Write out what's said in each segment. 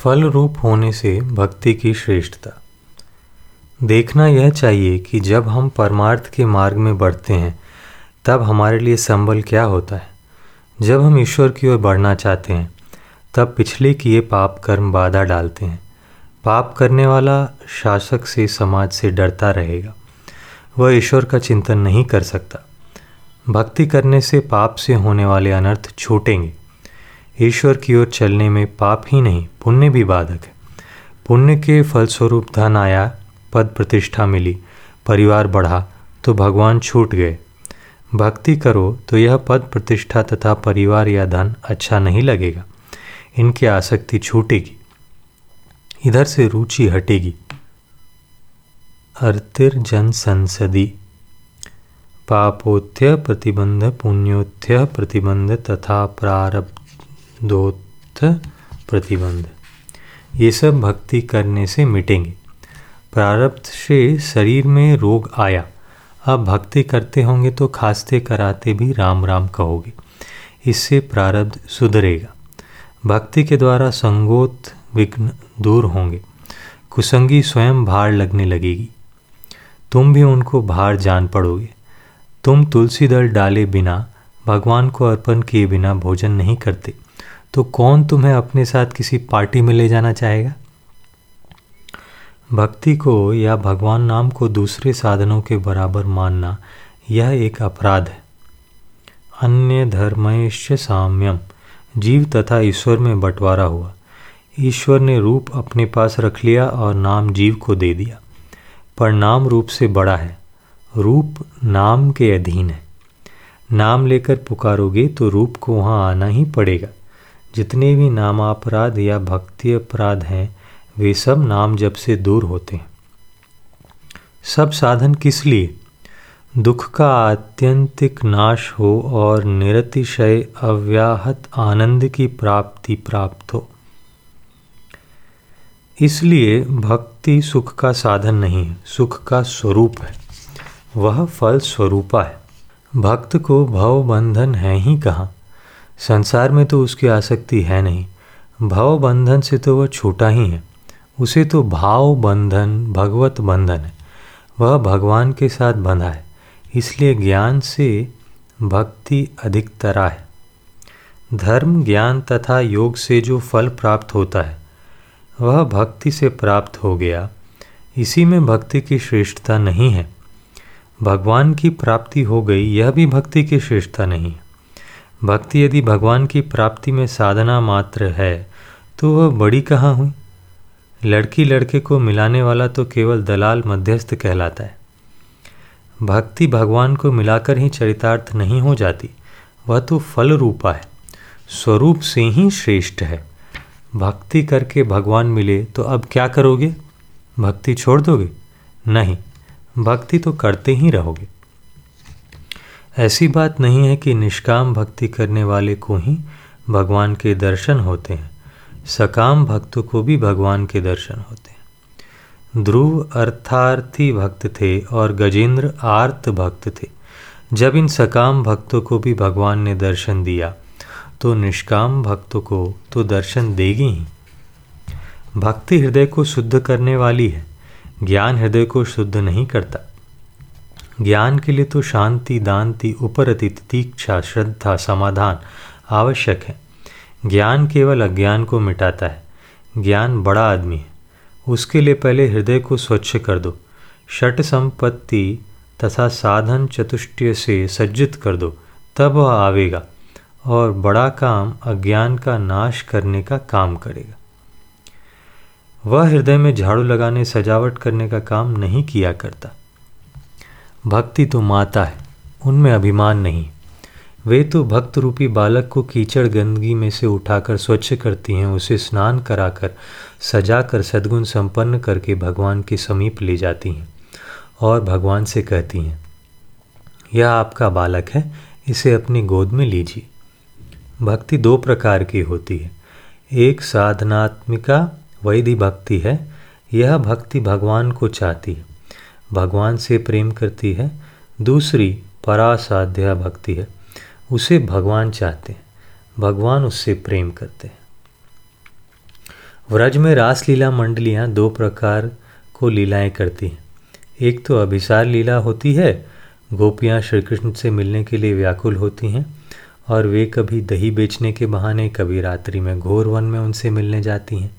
फल रूप होने से भक्ति की श्रेष्ठता। देखना यह चाहिए कि जब हम परमार्थ के मार्ग में बढ़ते हैं, तब हमारे लिए संबल क्या होता है? जब हम ईश्वर की ओर बढ़ना चाहते हैं, तब पिछले किए पाप कर्म बाधा डालते हैं। पाप करने वाला शासक से समाज से डरता रहेगा। वह ईश्वर का चिंतन नहीं कर सकता। भक्ति करने से पाप से होने वाले अनर्थ छूटेंगे। ईश्वर की ओर चलने में पाप ही नहीं, पुण्य भी बाधक है। पुण्य के फलस्वरूप धन आया, पद प्रतिष्ठा मिली, परिवार बढ़ा तो भगवान छूट गए। भक्ति करो तो यह पद प्रतिष्ठा तथा परिवार या धन अच्छा नहीं लगेगा। इनकी आसक्ति छूटेगी। इधर से रुचि हटेगी। अर्तिर जन संसदी। पापोत्य प्रतिबंध, पुण्योत्य प्रतिबंध तथा प्रारब्ध। दोत्थ प्रतिबंध। ये सब भक्ति करने से मिटेंगे। प्रारब्ध से शरीर में रोग आया। अब भक्ति करते होंगे तो खांसते कराते भी राम राम कहोगे। इससे प्रारब्ध सुधरेगा। भक्ति के द्वारा संगोत विघ्न दूर होंगे। कुसंगी स्वयं भार लगने लगेगी। तुम भी उनको भार जान पड़ोगे। तुम तुलसी दल डाले बिना, भगवान को अर्पण किए बिना भोजन नहीं करते। तो कौन तुम्हें अपने साथ किसी पार्टी में ले जाना चाहेगा? भक्ति को या भगवान नाम को दूसरे साधनों के बराबर मानना, यह एक अपराध है। अन्य धर्मश्य साम्यम, जीव तथा ईश्वर में बंटवारा हुआ। ईश्वर ने रूप अपने पास रख लिया और नाम जीव को दे दिया। पर नाम रूप से बड़ा है। रूप नाम के अधीन है। नाम लेकर पुकारोगे तो रूप को वहाँ आना ही पड़ेगा। जितने भी नामापराध या भक्ति अपराध हैं, वे सब नाम जब से दूर होते हैं। सब साधन किस लिए? दुख का आत्यंतिक नाश हो और निरतिशय अव्याहत आनंद की प्राप्ति प्राप्त हो। इसलिए भक्ति सुख का साधन नहीं है सुख का स्वरूप है। वह फल स्वरूपा है। भक्त को भव बंधन है ही कहाँ? संसार में तो उसकी आसक्ति है नहीं। भव बंधन से तो वह छोटा ही है। उसे तो भाव बंधन भगवत बंधन है। वह भगवान के साथ बंधा है। इसलिए ज्ञान से भक्ति अधिक तरा है। धर्म, ज्ञान तथा योग से जो फल प्राप्त होता है, वह भक्ति से प्राप्त हो गया। इसी में भक्ति की श्रेष्ठता नहीं है। भगवान की प्राप्ति हो गई, यह भी भक्ति की श्रेष्ठता नहीं है। भक्ति यदि भगवान की प्राप्ति में साधना मात्र है तो वह बड़ी कहाँ हुई? लड़की लड़के को मिलाने वाला तो केवल दलाल मध्यस्थ कहलाता है। भक्ति भगवान को मिलाकर ही चरितार्थ नहीं हो जाती, वह तो फल रूपा है, स्वरूप से ही श्रेष्ठ है। भक्ति करके भगवान मिले तो अब क्या करोगे? भक्ति छोड़ दोगे? नहीं, भक्ति तो करते ही रहोगे। ऐसी बात नहीं है कि निष्काम भक्ति करने वाले को ही भगवान के दर्शन होते हैं। सकाम भक्तों को भी भगवान के दर्शन होते हैं। ध्रुव अर्थार्थी भक्त थे और गजेंद्र आर्त भक्त थे। जब इन सकाम भक्तों को भी भगवान ने दर्शन दिया तो निष्काम भक्तों को तो दर्शन देगी ही। भक्ति हृदय को शुद्ध करने वाली है, ज्ञान हृदय को शुद्ध नहीं करता। ज्ञान के लिए तो शांति, दांति, उपरति, तीक्षा, श्रद्धा, समाधान आवश्यक है। ज्ञान केवल अज्ञान को मिटाता है। ज्ञान बड़ा आदमी है। उसके लिए पहले हृदय को स्वच्छ कर दो। षट संपत्ति तथा साधन चतुष्टय से सज्जित कर दो, तब वह आवेगा और बड़ा काम अज्ञान का नाश करने का काम करेगा। वह हृदय में झाड़ू लगाने, सजावट करने का काम नहीं किया करता। भक्ति तो माता है, उनमें अभिमान नहीं। वे तो भक्त रूपी बालक को कीचड़ गंदगी में से उठाकर स्वच्छ करती हैं, उसे स्नान कराकर, सजाकर सद्गुण संपन्न करके भगवान के समीप ले जाती हैं और भगवान से कहती हैं, यह आपका बालक है, इसे अपनी गोद में लीजिए। भक्ति दो प्रकार की होती है। एक साधनात्मिका वैधि भक्ति है, यह भक्ति भगवान को चाहती है। भगवान से प्रेम करती है, दूसरी परासाध्या भक्ति है। उसे भगवान चाहते हैं, भगवान उससे प्रेम करते हैं। व्रज में रासलीला मंडलियाँ दो प्रकार को लीलाएँ करती हैं। एक तो अभिसार लीला होती है, गोपियाँ श्री कृष्ण से मिलने के लिए व्याकुल होती हैं, और वे कभी दही बेचने के बहाने, कभी रात्रि में घोर वन में उनसे मिलने जाती हैं।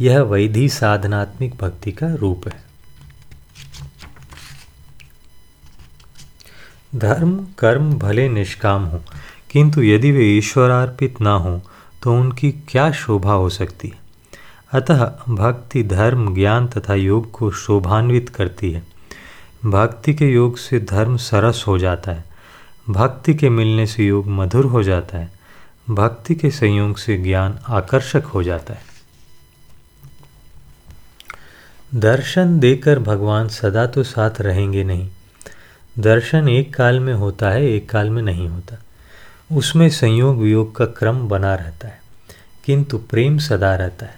यह वैधि साधनात्मिक भक्ति का रूप है। धर्म, कर्म भले निष्काम हो, किंतु यदि वे ईश्वरार्पित ना हो तो उनकी क्या शोभा हो सकती? है अतः भक्ति धर्म, ज्ञान तथा योग को शोभान्वित करती है। भक्ति के योग से धर्म सरस हो जाता है। भक्ति के मिलने से योग मधुर हो जाता है। भक्ति के संयोग से ज्ञान आकर्षक हो जाता है। दर्शन देकर भगवान सदा तो साथ रहेंगे नहीं। दर्शन एक काल में होता है, एक काल में नहीं होता। उसमें संयोग वियोग का क्रम बना रहता है, किंतु प्रेम सदा रहता है।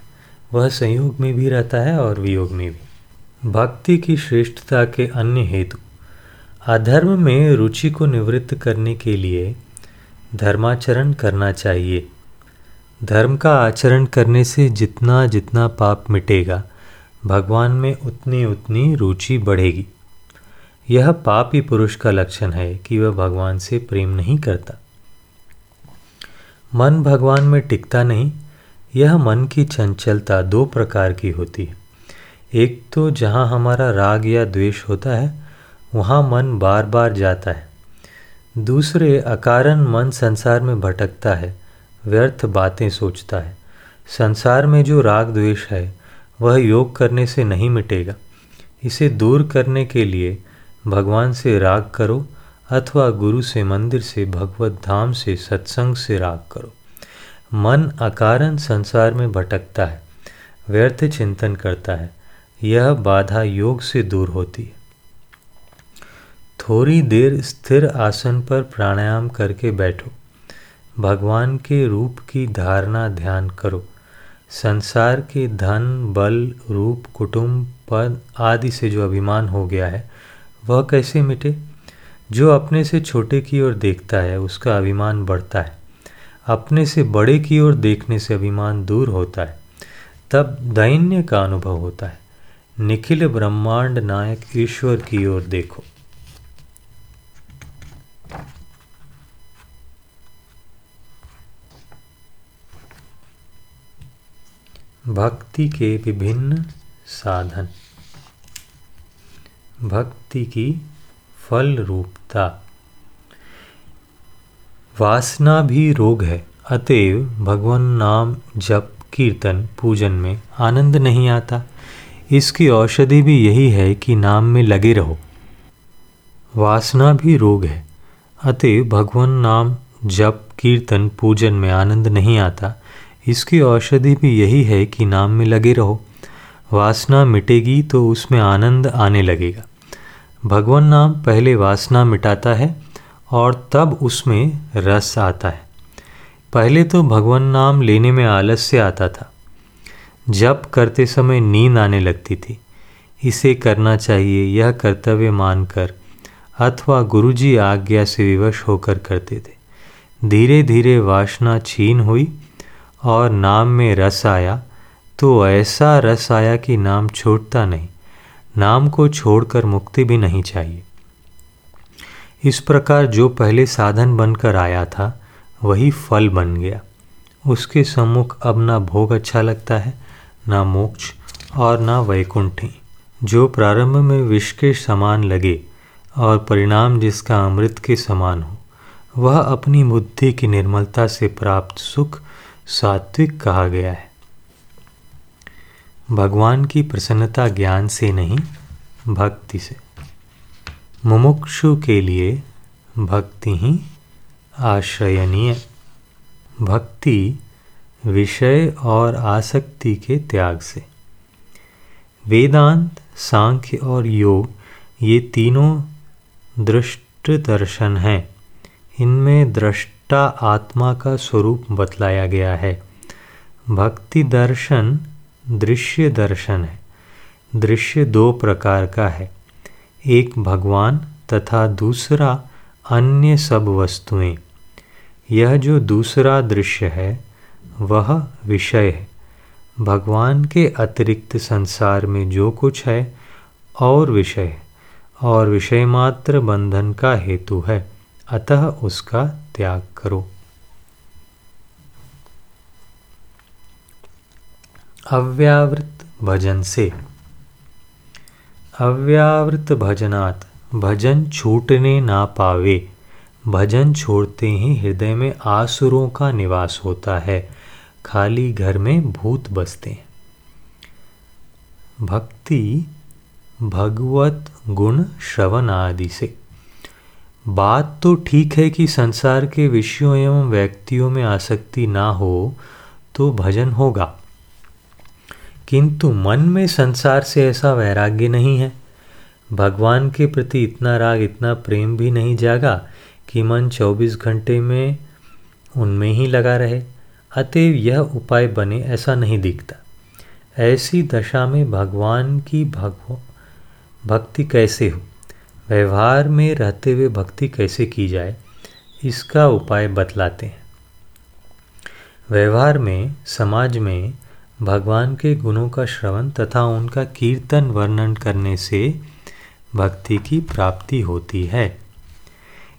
वह संयोग में भी रहता है और वियोग में भी। भक्ति की श्रेष्ठता के अन्य हेतु। अधर्म में रुचि को निवृत्त करने के लिए धर्माचरण करना चाहिए। धर्म का आचरण करने से जितना जितना पाप मिटेगा, भगवान में उतनी उतनी रुचि बढ़ेगी। यह पापी पुरुष का लक्षण है कि वह भगवान से प्रेम नहीं करता। मन भगवान में टिकता नहीं, यह मन की चंचलता दो प्रकार की होती है। एक तो जहाँ हमारा राग या द्वेष होता है, वहाँ मन बार बार जाता है। दूसरे, अकारण मन संसार में भटकता है, व्यर्थ बातें सोचता है। संसार में जो राग द्वेष है, वह योग करने से नहीं मिटेगा। इसे दूर करने के लिए भगवान से राग करो अथवा गुरु से मंदिर से, भगवत धाम से, सत्संग से राग करो। मन अकारण संसार में भटकता है, व्यर्थ चिंतन करता है, यह बाधा योग से दूर होती है। थोड़ी देर स्थिर आसन पर प्राणायाम करके बैठो। भगवान के रूप की धारणा ध्यान करो। संसार के धन, बल, रूप, कुटुंब, पद आदि से जो अभिमान हो गया है वह कैसे मिटे? जो अपने से छोटे की ओर देखता है, उसका अभिमान बढ़ता है। अपने से बड़े की ओर देखने से अभिमान दूर होता है। तब दैन्य का अनुभव होता है। निखिल ब्रह्मांड नायक ईश्वर की ओर देखो। भक्ति के विभिन्न साधन। भक्ति की फल रूपता वासना भी रोग है, अतएव भगवान नाम जप, कीर्तन, पूजन में आनंद नहीं आता। इसकी औषधि भी यही है कि नाम में लगे रहो। वासना भी रोग है, अतएव भगवान नाम जप, कीर्तन, पूजन में आनंद नहीं आता। इसकी औषधि भी यही है कि नाम में लगे रहो। वासना मिटेगी तो उसमें आनंद आने लगेगा। भगवान नाम पहले वासना मिटाता है और तब उसमें रस आता है। पहले तो भगवान नाम लेने में आलस्य आता था। जप करते समय नींद आने लगती थी। इसे करना चाहिए, यह कर्तव्य मानकर अथवा गुरुजी आज्ञा से विवश होकर करते थे। धीरे धीरे वासना छीन हुई और नाम में रस आया तो ऐसा रस आया कि नाम छूटता नहीं। नाम को छोड़कर मुक्ति भी नहीं चाहिए। इस प्रकार जो पहले साधन बनकर आया था, वही फल बन गया। उसके सम्मुख अब ना भोग अच्छा लगता है, ना मोक्ष और ना वैकुंठी। जो प्रारंभ में विष के समान लगे और परिणाम जिसका अमृत के समान हो, वह अपनी बुद्धि की निर्मलता से प्राप्त सुख सात्विक कहा गया है। भगवान की प्रसन्नता ज्ञान से नहीं, भक्ति से। मुमुक्षु के लिए भक्ति ही आश्रयनीय। भक्ति विषय और आसक्ति के त्याग से। वेदांत, सांख्य और योग, ये तीनों दृष्ट दर्शन हैं। इनमें दृष्टा आत्मा का स्वरूप बतलाया गया है। भक्ति दर्शन दृश्य दर्शन है। दृश्य दो प्रकार का है। एक भगवान तथा दूसरा अन्य सब वस्तुएँ। यह जो दूसरा दृश्य है, वह विषय है। भगवान के अतिरिक्त संसार में जो कुछ है, और विषय है, और विषय मात्र बंधन का हेतु है। अतः उसका त्याग करो। अव्यावृत भजन से। अव्यावृत भजनात् भजन छूटने ना पावे। भजन छोड़ते ही हृदय में आसुरों का निवास होता है। खाली घर में भूत बसते हैं। भक्ति, भगवत गुण श्रवण आदि से। बात तो ठीक है कि संसार के विषयों एवं व्यक्तियों में आसक्ति ना हो तो भजन होगा। किंतु मन में संसार से ऐसा वैराग्य नहीं है। भगवान के प्रति इतना राग, इतना प्रेम भी नहीं जागा कि मन 24 घंटे में उनमें ही लगा रहे। अतएव यह उपाय बने ऐसा नहीं दिखता। ऐसी दशा में भगवान की भगव, भक्ति कैसे हो? व्यवहार में रहते हुए भक्ति कैसे की जाए? इसका उपाय बतलाते हैं। व्यवहार में, समाज में भगवान के गुणों का श्रवण तथा उनका कीर्तन वर्णन करने से भक्ति की प्राप्ति होती है।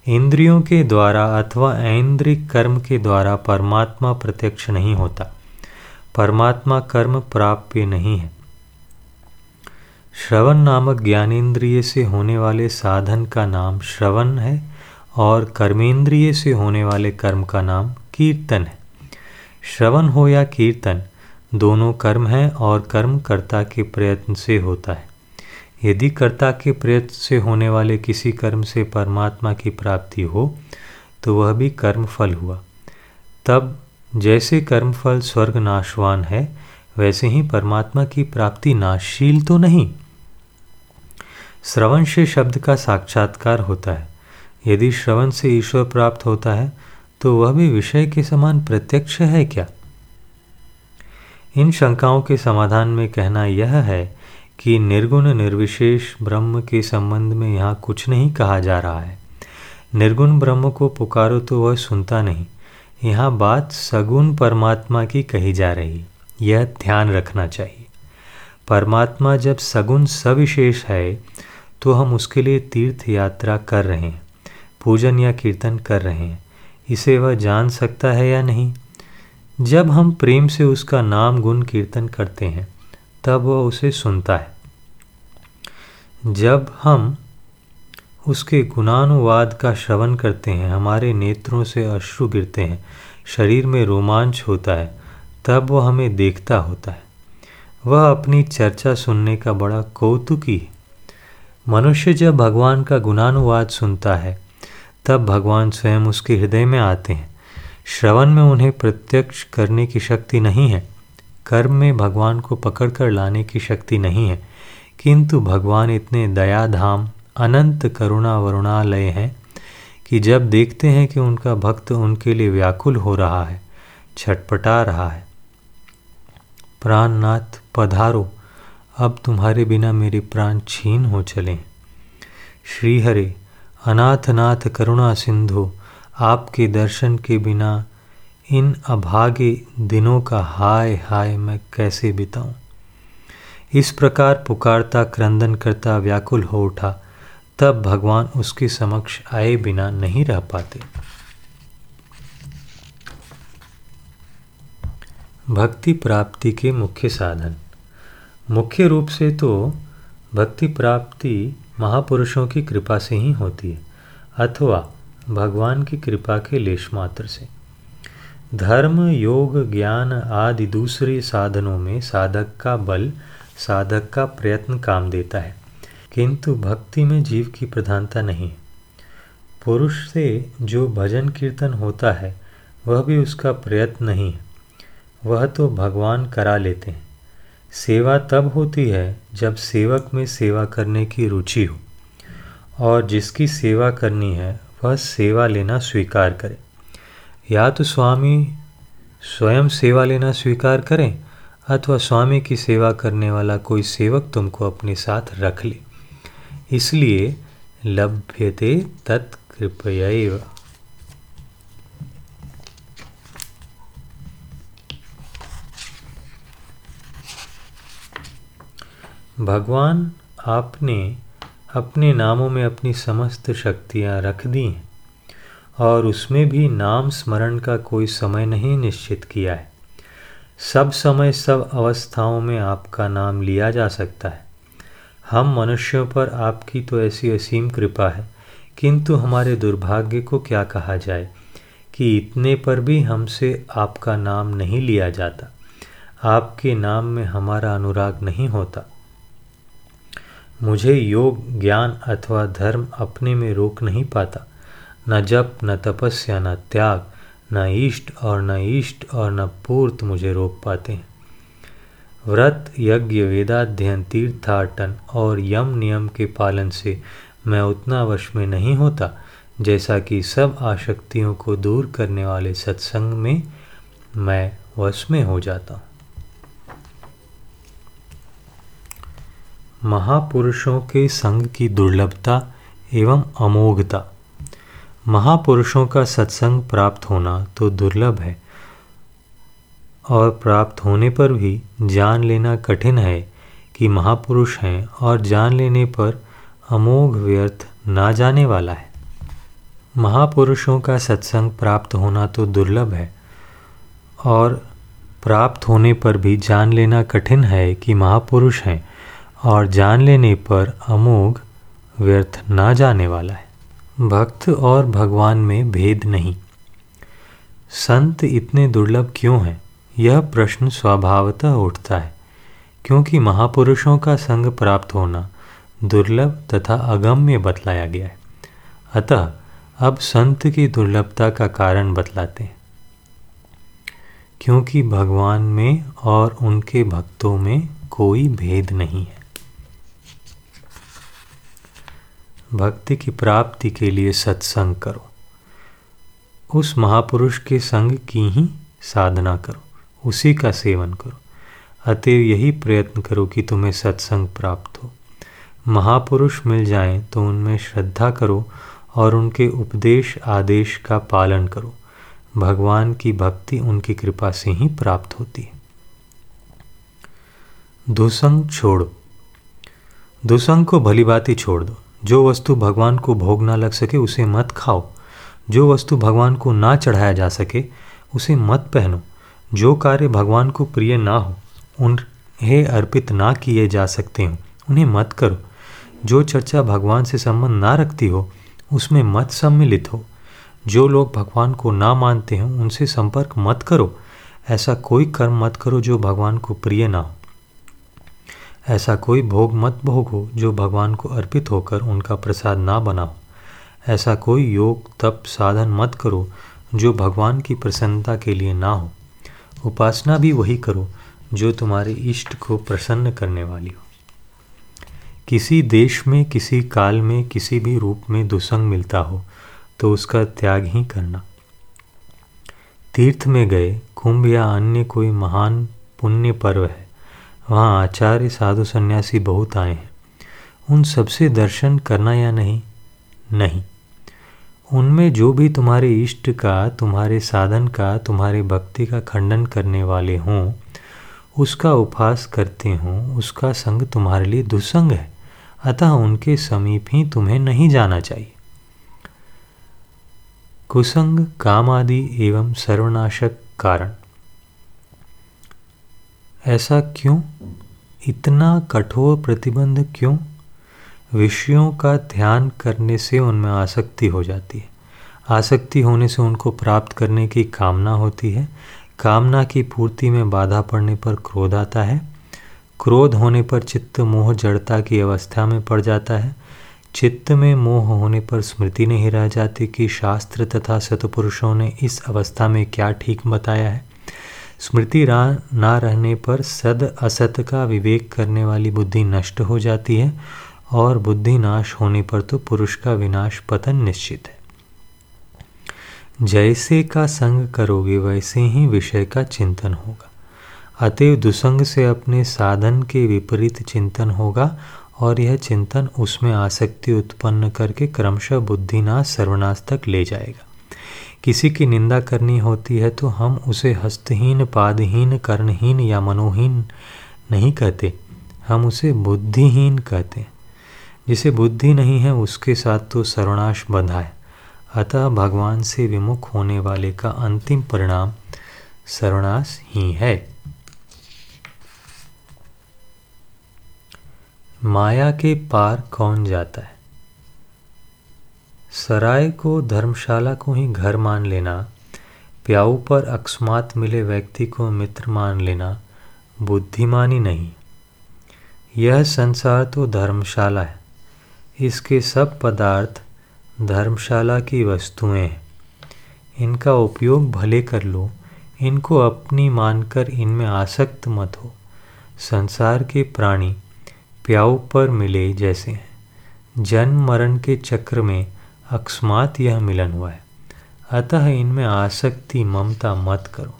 इंद्रियों के द्वारा अथवा ऐन्द्रिक कर्म के द्वारा परमात्मा प्रत्यक्ष नहीं होता। परमात्मा कर्म प्राप्य नहीं है। श्रवण नामक ज्ञानेन्द्रिय से होने वाले साधन का नाम श्रवण है और कर्मेंद्रिय से होने वाले कर्म का नाम कीर्तन है। श्रवण हो या कीर्तन दोनों कर्म हैं और कर्म कर्ता के प्रयत्न से होता है। यदि कर्ता के प्रयत्न से होने वाले किसी कर्म से परमात्मा की प्राप्ति हो तो वह भी कर्म फल हुआ। तब जैसे कर्मफल स्वर्ग नाशवान है, वैसे ही परमात्मा की प्राप्ति नाशशील तो नहीं। श्रवण से शब्द का साक्षात्कार होता है। यदि श्रवण से ईश्वर प्राप्त होता है तो वह भी विषय के समान प्रत्यक्ष है क्या? इन शंकाओं के समाधान में कहना यह है कि निर्गुण निर्विशेष ब्रह्म के संबंध में यहाँ कुछ नहीं कहा जा रहा है। निर्गुण ब्रह्म को पुकारो तो वह सुनता नहीं। यहाँ बात सगुण परमात्मा की कही जा रही। यह ध्यान रखना चाहिए। परमात्मा जब सगुण सविशेष है तो हम उसके लिए तीर्थ यात्रा कर रहे हैं, पूजन या कीर्तन कर रहे हैं। इसे वह जान सकता है या नहीं? जब हम प्रेम से उसका नाम गुण कीर्तन करते हैं, तब वह उसे सुनता है। जब हम उसके गुणानुवाद का श्रवण करते हैं, हमारे नेत्रों से अश्रु गिरते हैं, शरीर में रोमांच होता है, तब वह हमें देखता होता है। वह अपनी चर्चा सुनने का बड़ा कौतुकी है। मनुष्य जब भगवान का गुणानुवाद सुनता है, तब भगवान स्वयं उसके हृदय में आते हैं। श्रवण में उन्हें प्रत्यक्ष करने की शक्ति नहीं है। कर्म में भगवान को पकड़कर लाने की शक्ति नहीं है। किंतु भगवान इतने दयाधाम, अनंत करुणा वरुणालय हैं कि जब देखते हैं कि उनका भक्त उनके लिए व्याकुल हो रहा है, छटपटा रहा है। प्राणनाथ, पधारो, अब तुम्हारे बिना मेरे प्राण छीन हो चले श्रीहरे, अनाथनाथ करुणा सिंधु आपके दर्शन के बिना इन अभागे दिनों का हाय हाय मैं कैसे बिताऊं? इस प्रकार पुकारता क्रंदन करता व्याकुल हो उठा, तब भगवान उसके समक्ष आए बिना नहीं रह पाते। भक्ति प्राप्ति के मुख्य साधन। मुख्य रूप से तो भक्ति प्राप्ति महापुरुषों की कृपा से ही होती है, अथवा भगवान की कृपा के लेश मात्र से। धर्म, योग, ज्ञान आदि दूसरे साधनों में साधक का बल, साधक का प्रयत्न काम देता है। किंतु भक्ति में जीव की प्रधानता नहीं पुरुष से जो भजन कीर्तन होता है, वह भी उसका प्रयत्न नहीं है। वह तो भगवान करा लेते हैं। सेवा तब होती है जब सेवक में सेवा करने की रुचि हो। और जिसकी सेवा करनी है वह सेवा लेना स्वीकार करे। या तो स्वामी स्वयं सेवा लेना स्वीकार करें, अथवा स्वामी की सेवा करने वाला कोई सेवक तुमको अपने साथ रख ले। इसलिए लभ्यते तत्कृपया भगवान आपने अपने नामों में अपनी समस्त शक्तियाँ रख दी हैं और उसमें भी नाम स्मरण का कोई समय नहीं निश्चित किया है। सब समय सब अवस्थाओं में आपका नाम लिया जा सकता है। हम मनुष्यों पर आपकी तो ऐसी असीम कृपा है, किंतु हमारे दुर्भाग्य को क्या कहा जाए कि इतने पर भी हमसे आपका नाम नहीं लिया जाता। आपके नाम में हमारा अनुराग नहीं होता। मुझे योग, ज्ञान अथवा धर्म अपने में रोक नहीं पाता। न जप, न तपस्या, न त्याग, न इष्ट और न इष्ट और न पूर्त मुझे रोक पाते हैं। व्रत, यज्ञ, वेदाध्ययन, तीर्थाटन और यम नियम के पालन से मैं उतना वश में नहीं होता, जैसा कि सब आशक्तियों को दूर करने वाले सत्संग में मैं वश में हो जाता हूँ। महापुरुषों के संग की दुर्लभता एवं अमोघता। महापुरुषों का सत्संग प्राप्त होना तो दुर्लभ है, और प्राप्त होने पर भी जान लेना कठिन है कि महापुरुष हैं और जान लेने पर अमोघ व्यर्थ ना जाने वाला है। महापुरुषों का सत्संग प्राप्त होना तो दुर्लभ है, और प्राप्त होने पर भी जान लेना कठिन है कि महापुरुष हैं और जान लेने पर अमोघ व्यर्थ ना जाने वाला है। भक्त और भगवान में भेद नहीं। संत इतने दुर्लभ क्यों हैं? यह प्रश्न स्वभावतः उठता है, क्योंकि महापुरुषों का संग प्राप्त होना दुर्लभ तथा अगम्य बतलाया गया है। अतः अब संत की दुर्लभता का कारण बतलाते हैं। क्योंकि भगवान में और उनके भक्तों में कोई भेद नहीं है। भक्ति की प्राप्ति के लिए सत्संग करो। उस महापुरुष के संग की ही साधना करो, उसी का सेवन करो। अतएव यही प्रयत्न करो कि तुम्हें सत्संग प्राप्त हो। महापुरुष मिल जाएँ तो उनमें श्रद्धा करो और उनके उपदेश आदेश का पालन करो। भगवान की भक्ति उनकी कृपा से ही प्राप्त होती है। दुसंग छोड़ो। दुसंग को भली ही छोड़ दो। जो वस्तु भगवान को भोग ना लग सके, उसे मत खाओ। जो वस्तु भगवान को ना चढ़ाया जा सके, उसे मत पहनो। जो कार्य भगवान को प्रिय ना हो, उन्हें अर्पित ना किए जा सकते हो। उन्हें मत करो। जो चर्चा भगवान से संबंध ना रखती हो, उसमें मत सम्मिलित हो। जो लोग भगवान को ना मानते हो, उनसे संपर्क मत करो। ऐसा कोई कर्म मत करो, जो भगवान को प्रिय ना हो। ऐसा कोई भोग मत भोगो जो भगवान को अर्पित होकर उनका प्रसाद ना बनाओ। ऐसा कोई योग तप साधन मत करो जो भगवान की प्रसन्नता के लिए ना हो। उपासना भी वही करो जो तुम्हारे इष्ट को प्रसन्न करने वाली हो। किसी देश में, किसी काल में, किसी भी रूप में दुसंग मिलता हो तो उसका त्याग ही करना। तीर्थ में गए, कुंभ या अन्य कोई महान पुण्य पर्व है वहाँ आचार्य साधु सन्यासी बहुत आए हैं। उन सबसे दर्शन करना या नहीं? नहीं। उनमें जो भी तुम्हारे इष्ट का, तुम्हारे साधन का, तुम्हारे भक्ति का खंडन करने वाले हों, उसका उपहास करते हों, उसका संग तुम्हारे लिए दुसंग है। अतः उनके समीप ही तुम्हें नहीं जाना चाहिए। कुसंग काम आदि एवं सर्वनाशक कारण। ऐसा क्यों? इतना कठोर प्रतिबंध क्यों? विषयों का ध्यान करने से उनमें आसक्ति हो जाती है। आसक्ति होने से उनको प्राप्त करने की कामना होती है। कामना की पूर्ति में बाधा पड़ने पर क्रोध आता है। क्रोध होने पर चित्त, मोह, जड़ता की अवस्था में पड़ जाता है। चित्त में मोह होने पर स्मृति नहीं रह जाती कि शास्त्र तथा सतपुरुषों ने इस अवस्था में क्या ठीक बताया है। स्मृति ना रहने पर सद असत का विवेक करने वाली बुद्धि नष्ट हो जाती है और बुद्धि नाश होने पर तो पुरुष का विनाश पतन निश्चित है। जैसे का संग करोगे वैसे ही विषय का चिंतन होगा। अतएव दुसंग से अपने साधन के विपरीत चिंतन होगा और यह चिंतन उसमें आसक्ति उत्पन्न करके क्रमशः बुद्धिनाश सर्वनाश तक ले जाएगा। किसी की निंदा करनी होती है तो हम उसे हस्तहीन, पादहीन, कर्णहीन या मनोहीन नहीं कहते। हम उसे बुद्धिहीन कहते हैं। जिसे बुद्धि नहीं है, उसके साथ तो सर्वनाश बंधा है। अतः भगवान से विमुख होने वाले का अंतिम परिणाम सर्वनाश ही है। माया के पार कौन जाता है? सराय को धर्मशाला को ही घर मान लेना, प्याऊ पर अकस्मात मिले व्यक्ति को मित्र मान लेना बुद्धिमानी नहीं। यह संसार तो धर्मशाला है। इसके सब पदार्थ धर्मशाला की वस्तुएँ हैं। इनका उपयोग भले कर लो, इनको अपनी मानकर इनमें आसक्त मत हो। संसार के प्राणी प्याऊ पर मिले जैसे हैं। जन्म मरण के चक्र में अकस्मात यह मिलन हुआ है। अतः इनमें आसक्ति ममता मत करो।